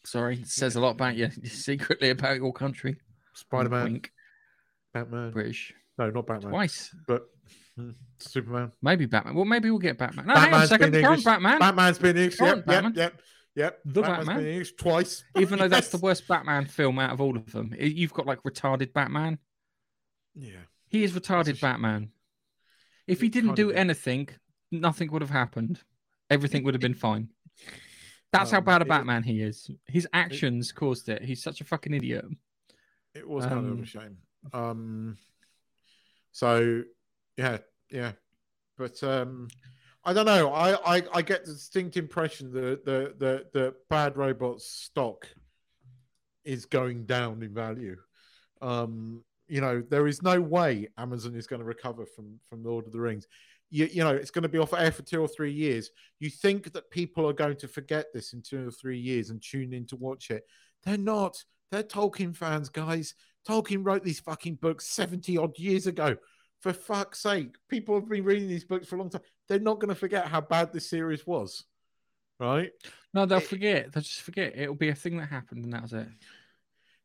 Sorry, says a lot about you *laughs* secretly about your country. Spider Man, Batman, British. No, not Batman. Twice, but Superman. Maybe Batman. Well, maybe we'll get Batman. No, Batman's hang on a second. Been English. Batman. Batman's been English. Yep, Batman. yep, yep, yep. The Batman's Batman. been English twice. *laughs* Even though yes. that's the worst Batman film out of all of them. You've got like retarded Batman. Yeah. He is retarded Batman. If he didn't do anything, nothing would have happened. Everything would have been fine. That's um, how bad a Batman he is. His actions it, caused it. He's such a fucking idiot. It was um, kind of a um, shame. Um, so yeah, yeah. But um, I don't know. I, I, I get the distinct impression that the, the the bad robots stock is going down in value. Um, you know, there is no way Amazon is going to recover from from Lord of the Rings. You, you know, it's going to be off air for two or three years. You think that people are going to forget this in two or three years and tune in to watch it? They're not. They're Tolkien fans, guys. Tolkien wrote these fucking books 70 odd years ago for fuck's sake, people have been reading these books for a long time. They're not going to forget how bad this series was, right? No, they'll it, forget. They'll just forget. It'll be a thing that happened, and that was it.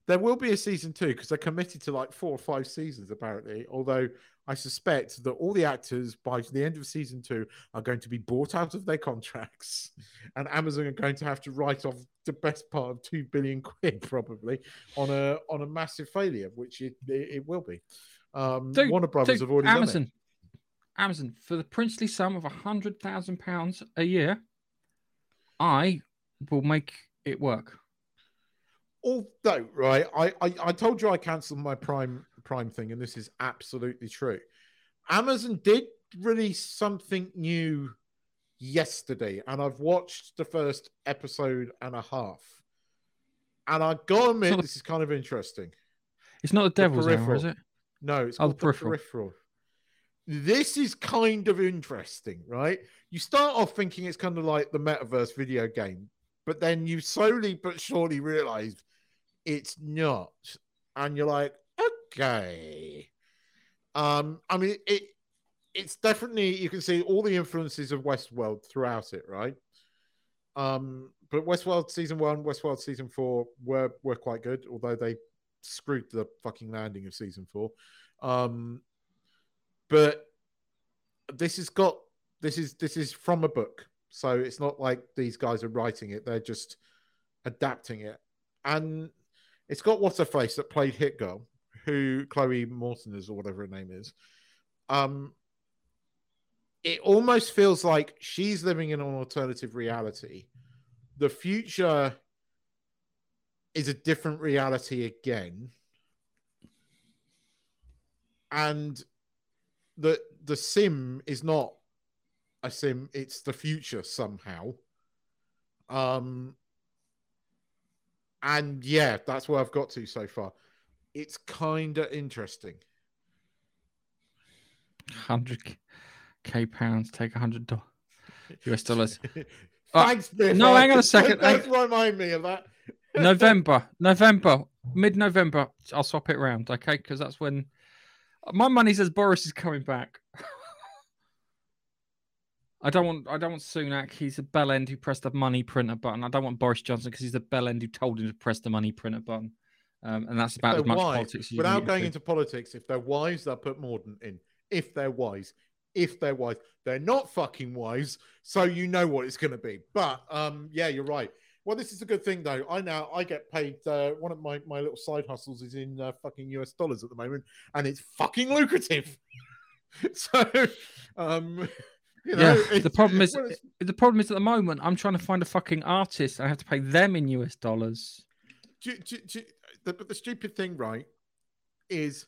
There will be a season two because they're committed to like four or five seasons, apparently. Although I suspect that all the actors by the end of season two are going to be bought out of their contracts, *laughs* and Amazon are going to have to write off the best part of two billion quid *laughs* probably on a on a massive failure, which it, it, it will be. Um, Warner Brothers have already Amazon, done it. Amazon for the princely sum of a hundred thousand pounds a year, I will make it work. Although, right, I, I, I told you I cancelled my Prime Prime thing, and this is absolutely true. Amazon did release something new yesterday, and I've watched the first episode and a half. And I gotta admit, the, this is kind of interesting. It's not the Devil's Hour, is it? No, it's oh, the peripheral. peripheral. This is kind of interesting, right? You start off thinking it's kind of like the metaverse video game, but then you slowly but surely realize it's not. And you're like, okay. Um, I mean, it it's definitely you can see all the influences of Westworld throughout it, right? Um, but Westworld season one, Westworld season four were were quite good, although they screwed the fucking landing of season four. Um, but this has got this is this is from a book, so it's not like these guys are writing it; they're just adapting it. And it's got what's her face that played Hit Girl, who Chloe Morton is or whatever her name is. Um, it almost feels like she's living in an alternative reality. The future is a different reality again. and the the sim is not a sim; it's the future somehow. Um, and yeah, that's where I've got to so far. It's kind of interesting. Hundred k pounds take a hundred US *laughs* dollars. *laughs* Thanks, Biff. no, hang on a second. Don't remind me of that. November, November, mid-November. I'll swap it around, okay? Because that's when my money says Boris is coming back. *laughs* I don't want. I don't want Sunak. He's a bell end who pressed the money printer button. I don't want Boris Johnson because he's the bell end who told him to press the money printer button. Um, and that's about as much wise, politics. As without going to. into politics, if they're wise, they'll put Mordaunt in. If they're wise, if they're wise, they're not fucking wise. So you know what it's going to be. But um, yeah, you're right. Well, this is a good thing though. I now I get paid. Uh, one of my my little side hustles is in uh, fucking US dollars at the moment, and it's fucking lucrative. *laughs* so, um, *laughs* you know, yeah, the problem is well, the problem is at the moment I'm trying to find a fucking artist. I have to pay them in US dollars. do, do, do, the, but the stupid thing, right, is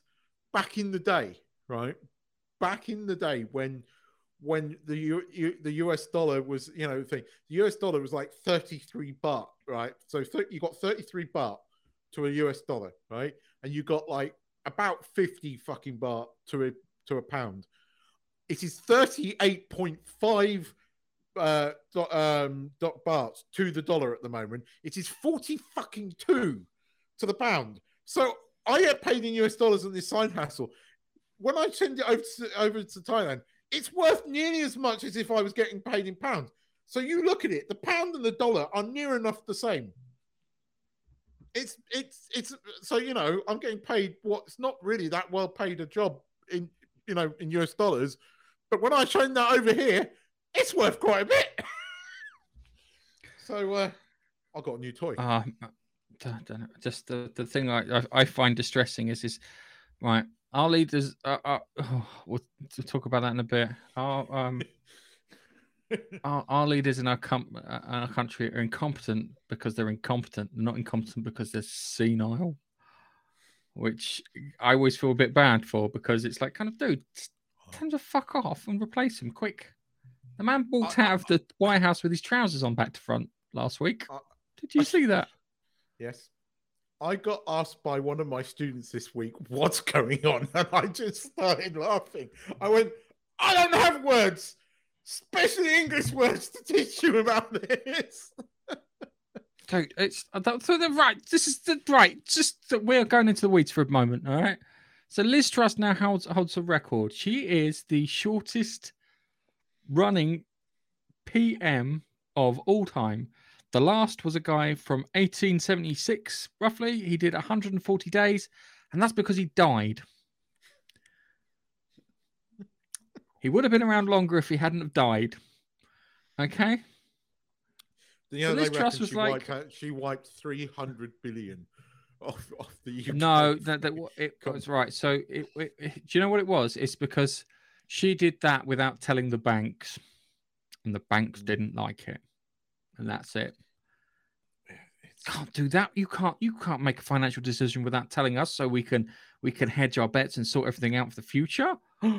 back in the day, right? Back in the day when when the U, U, the US dollar was, you know, thing, the US dollar was like 33 baht, right? So you got 33 baht to a US dollar, right? And you got like about 50 fucking baht to a to a pound. It is 38.5 uh dot, um dot bahts to the dollar at the moment. It is 40 fucking two to the pound. So I get paid in US dollars on this side hassle. When I send it over to, over to Thailand, it's worth nearly as much as if I was getting paid in pounds. So you look at it, the pound and the dollar are near enough the same. It's it's it's so you know I'm getting paid what's not really that well paid a job in you know in US dollars, but when I send that over here, it's worth quite a bit. *laughs* so uh, I got a new toy. Uh. Just the, the thing I, I, I find distressing is is right. Our leaders, uh, uh, oh, *sighs* we'll talk about that in a bit. Our um, our, our leaders in our com- uh, our country are incompetent because they're incompetent. They're not incompetent because they're senile, which I always feel a bit bad for because it's like, kind of, dude, just tell to fuck off and replace him quick. The man walked I- out of the White House with his trousers on back to front last week. I- Did you see that? Yes. I got asked by one of my students this week what's going on, *laughs* and I just started laughing. I went, I don't have words, especially English words, to teach you about this. *laughs* Dude, it's uh, so the right. This is the right. Just we're going into the weeds for a moment. All right. So Liz Truss now holds holds a record. She is the shortest running PM of all time. The last was a guy from 1876, roughly. He did 140 days, and that's because he died. He would have been around longer if he hadn't have died. Okay. You know, Liz they Truss was she, like- wiped she wiped 300 billion off, off the UK. No, that, that it was right. So, it, it, it- do you know what it was? It's because she did that without telling the banks, and the banks Mm. didn't like it, and that's it. It's- Can't do that. You can't. You can't make a financial decision without telling us, so we can we can hedge our bets and sort everything out for the future. *gasps*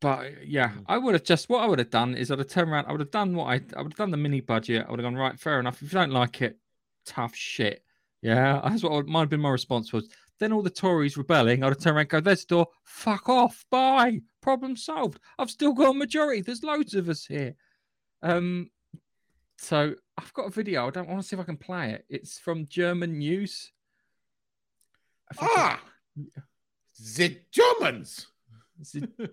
But yeah, Mm. I would have just what I would have done is I'd have turned around. I would have done what I I would have done the mini budget. I would have gone right, fair enough. If you don't like it, tough shit. Yeah, *laughs* that's what would- might have been my response was. Then all the Tories rebelling, I'd have turned around and go, there's the door, fuck off, bye, problem solved. I've still got a majority. There's loads of us here. Um, so I've got a video. I don't want to see if I can play it. It's from German news. Can- Ah! The Germans! It- *laughs*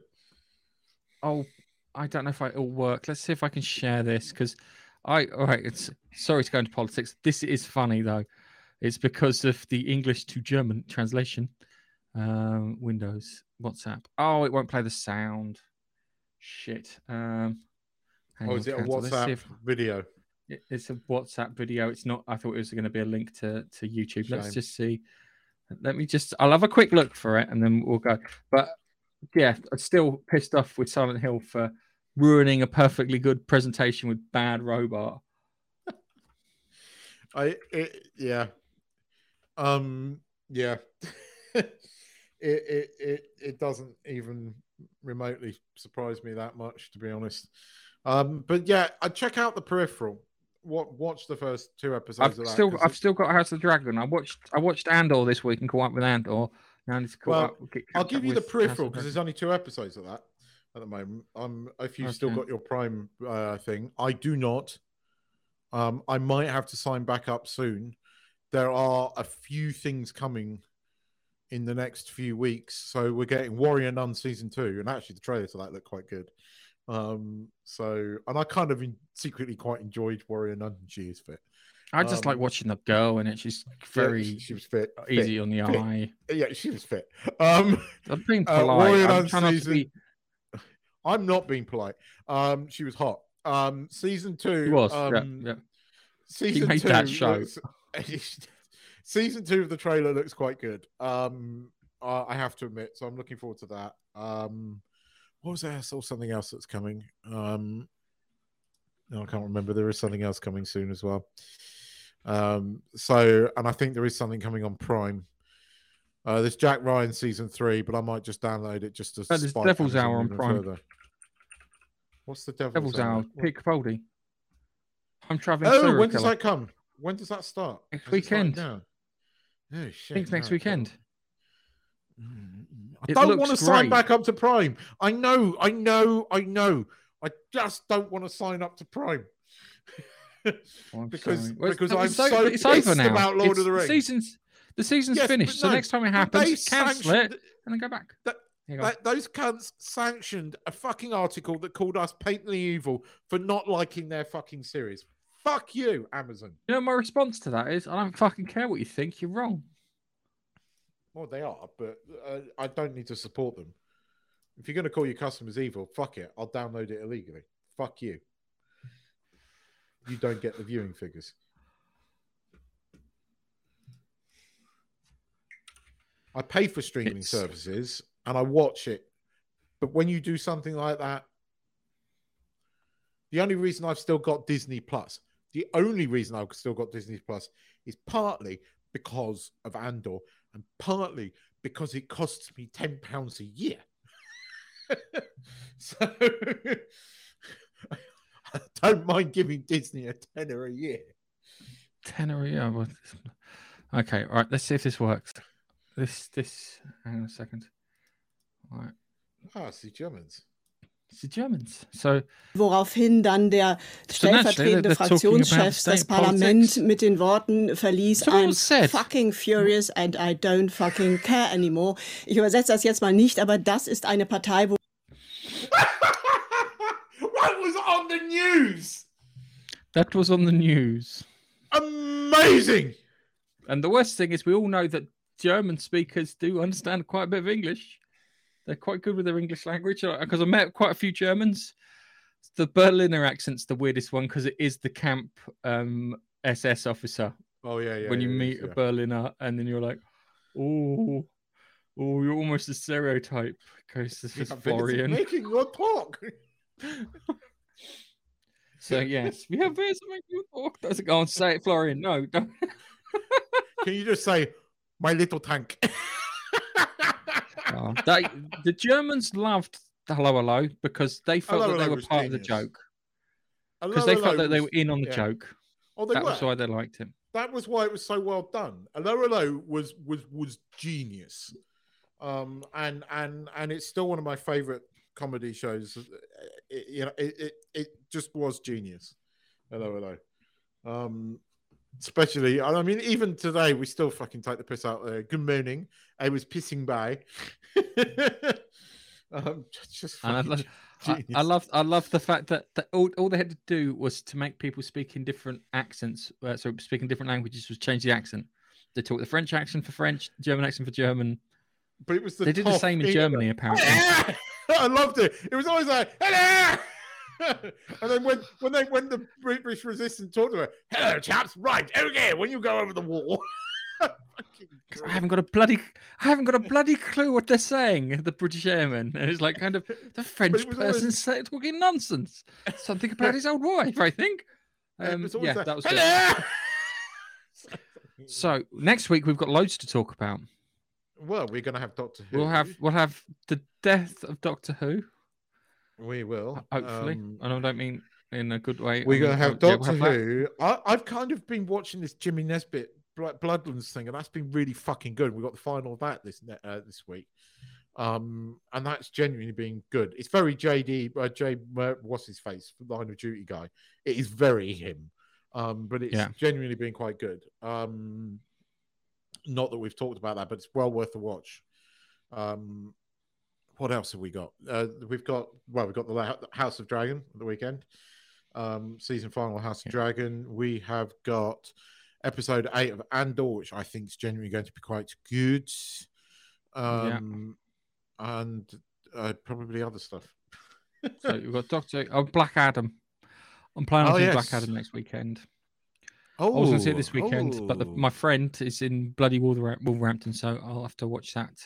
oh, I don't know if it'll work. Let's see if I can share this because I. All right, it's sorry to go into politics. This is funny though. It's because of the English to German translation. Um, Windows, WhatsApp. Oh, it won't play the sound. Shit. Um, Oh, is it a cancel. Let's see WhatsApp if- video? It- It's a WhatsApp video. It's not. I thought it was going to be a link to to YouTube. Let's just see. Let me just. I'll have a quick look for it, and then we'll go. But yeah, I'm still pissed off with Silent Hill for ruining a perfectly good presentation with bad robot. *laughs* I it, yeah. Um yeah. *laughs* it it it, it doesn't even remotely surprise me that much, to be honest. Um, but yeah, I check out the peripheral. What watch the first two episodes I've of that. still I've still got House of the Dragon. I watched I watched Andor this week and caught up with Andor. Now I need to caught Well, up. I'll give you the with House of peripheral because there's only two episodes of that at the moment. Um, if you've still got your Prime uh, thing, I do not. Um, I might have to sign back up soon. There are a few things coming in the next few weeks, so we're getting Warrior Nun season two, and actually the trailer to that looked quite good. Um, so and I kind of in, secretly quite enjoyed Warrior Nun. She is fit. I just like um, watching the girl and it. She's Yeah, very she, she was fit. fit. easy on the fit. eye. *laughs* Yeah, she was fit. Um, I'm being Uh, polite. Warrior I'm trying not to be. *laughs* I'm not being polite. Um, she was hot. Um, season two. She was. Um, yeah, yeah. Season made two. that show. looks- *laughs* season two of the trailer looks quite good. Um, I have to admit. So I'm looking forward to that. Um, what was there? I saw something else that's coming. Um, no, I can't remember. There is something else coming soon as well. Um, so, and I think there is something coming on Prime. Uh, there's Jack Ryan season three, but I might just download it just to. Oh, there's Devil's Hour on Prime. further. What's the Devil's, Devil's Hour? Hour, What- Pete I'm traveling. Oh, when does that come? When does that start? Next Has it started weekend. Oh shit! I think it's next weekend. Mm, I It don't want to sign back up to Prime. I know, I know, I know. I just don't want to sign up to Prime. *laughs* Because- Well, because I'm it's so it's over now. about Lord of the Rings. season's the season's Yes, finished. So no, next time it happens, cancel it and then go back. That- Here you go. That, those cunts sanctioned a fucking article that called us patently evil for not liking their fucking series. Fuck you, Amazon. You know, my response to that is, I don't fucking care what you think. You're wrong. Well, they are, but uh, I don't need to support them. If you're going to call your customers evil, fuck it. I'll download it illegally. Fuck you. You don't get the viewing figures. I pay for streaming It's- services and I watch it. But when you do something like that, the only reason I've still got Disney Plus, the only reason I've still got Disney Plus is partly because of Andor and partly because it costs me ten pounds a year. *laughs* so *laughs* I don't mind giving Disney a tenner a year. Tenor, yeah. well, Okay, all right. Let's see if this works. This, this. Hang on a second. All right. Ah, it's the Germans. The Germans. So Woraufhin dann der stellvertretende Fraktionschef das Parlament politics. mit den Worten verließ, So I'm said? fucking furious and I don't fucking care anymore. Ich übersetze das jetzt mal nicht, aber das ist eine Partei, wo *laughs* what was on the news? that was on the news. Amazing. And the worst thing is, we all know that German speakers do understand quite a bit of English. They're quite good with their English language. Because I met quite a few Germans. The Berliner accent's the weirdest one because it is the camp um, SS officer. Oh yeah, yeah. when you yeah, meet yeah. a Berliner, and then you're like, oh, oh, you're almost a stereotype. Because this is *laughs* Florian. making your talk. *laughs* So yes, we have here to make you talk. Doesn't go on say it, Florian. No, don't. Can you just say my little tank? *laughs* Oh, they, the Germans loved the hello hello because they felt Hello, that they Hello were was part of the joke because they hello felt that they were in on the yeah. joke. Oh, they That were. was why they liked him. that was why it was so well done. Hello, hello was was was genius, um, and and and it's still one of my favorite comedy shows. It, you know, it, it it just was genius. Hello, hello. Um, especially, I mean, even today we still fucking take the piss out there. Good morning. I was pissing by. *laughs* um, just And I, fucking lo- *laughs* I. I love, I love the fact that, that all, all they had to do was to make people speak in different accents. Uh, so speaking different languages was change the accent. They talk the French accent for French, German accent for German. but it was the they did the same in Germany, apparently. *laughs* I loved it. It was always like, hello. And then when when they when the British resistance talked to her, hello chaps, right, okay, when you go over the wall. *laughs* I haven't got a bloody, I haven't got a bloody clue what they're saying. The British airmen, and it's like kind of the *laughs* French always- person say, talking nonsense. Something about his old wife, I think. Um, yeah, like, that was good. *laughs* So next week we've got loads to talk about. Well, we're going to have Doctor Who. We'll have we'll have the death of Doctor Who. We will. Hopefully, Um, and I don't mean in a good way. We're going to have uh, we'll Doctor that. Who. I, I've kind of been watching this Jimmy Nesbitt Blo- Bloodlands thing, and that's been really fucking good. We got the final of that this uh, this week, um, and that's genuinely been good. It's very JD, uh, J. Mer- what's his face, Line of Duty guy. It is very him, um, but it's Yeah. genuinely been quite good. Um, not that we've talked about that, but it's well worth a watch. Um, what else have we got? Uh, we've got well, we've got the House of Dragon at the weekend, um, season final House of Yeah. Dragon. We have got episode eight of Andor, which I think is genuinely going to be quite good. Um, and uh, probably other stuff. So you've got Doctor oh Black Adam. I'm planning Oh, on yes. Black Adam next weekend. oh, I was going to see it this weekend, but the, oh. my friend is in bloody Wolver- Wolverhampton, so I'll have to watch that.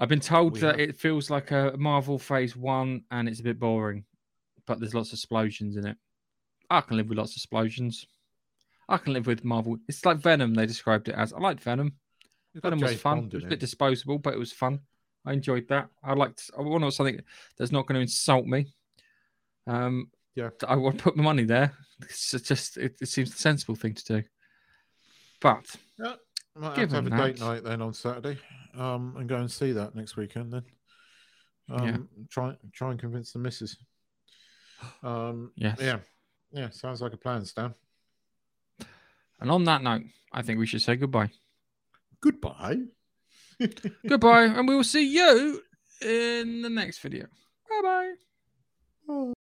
I've been told that it feels like a Marvel Phase One, and it's a bit boring, but there's lots of explosions in it. I can live with lots of explosions. I can live with Marvel. It's like Venom. They described it as. I liked Venom. It's Venom was fun. Bond It was a bit disposable, but it was fun. I enjoyed that. I liked. I want something that's not going to insult me. Um, Yeah. I want to put my money there. It's just it, it seems the sensible thing to do. But Yeah, might have to have a Given date night then on Saturday, um, and go and see that next weekend. Then, um, Yeah. try try and convince the missus. Um, yes. yeah, yeah, sounds like a plan, Stan. And on that note, I think we should say goodbye. Goodbye. *laughs* goodbye, and we will see you in the next video. Bye bye.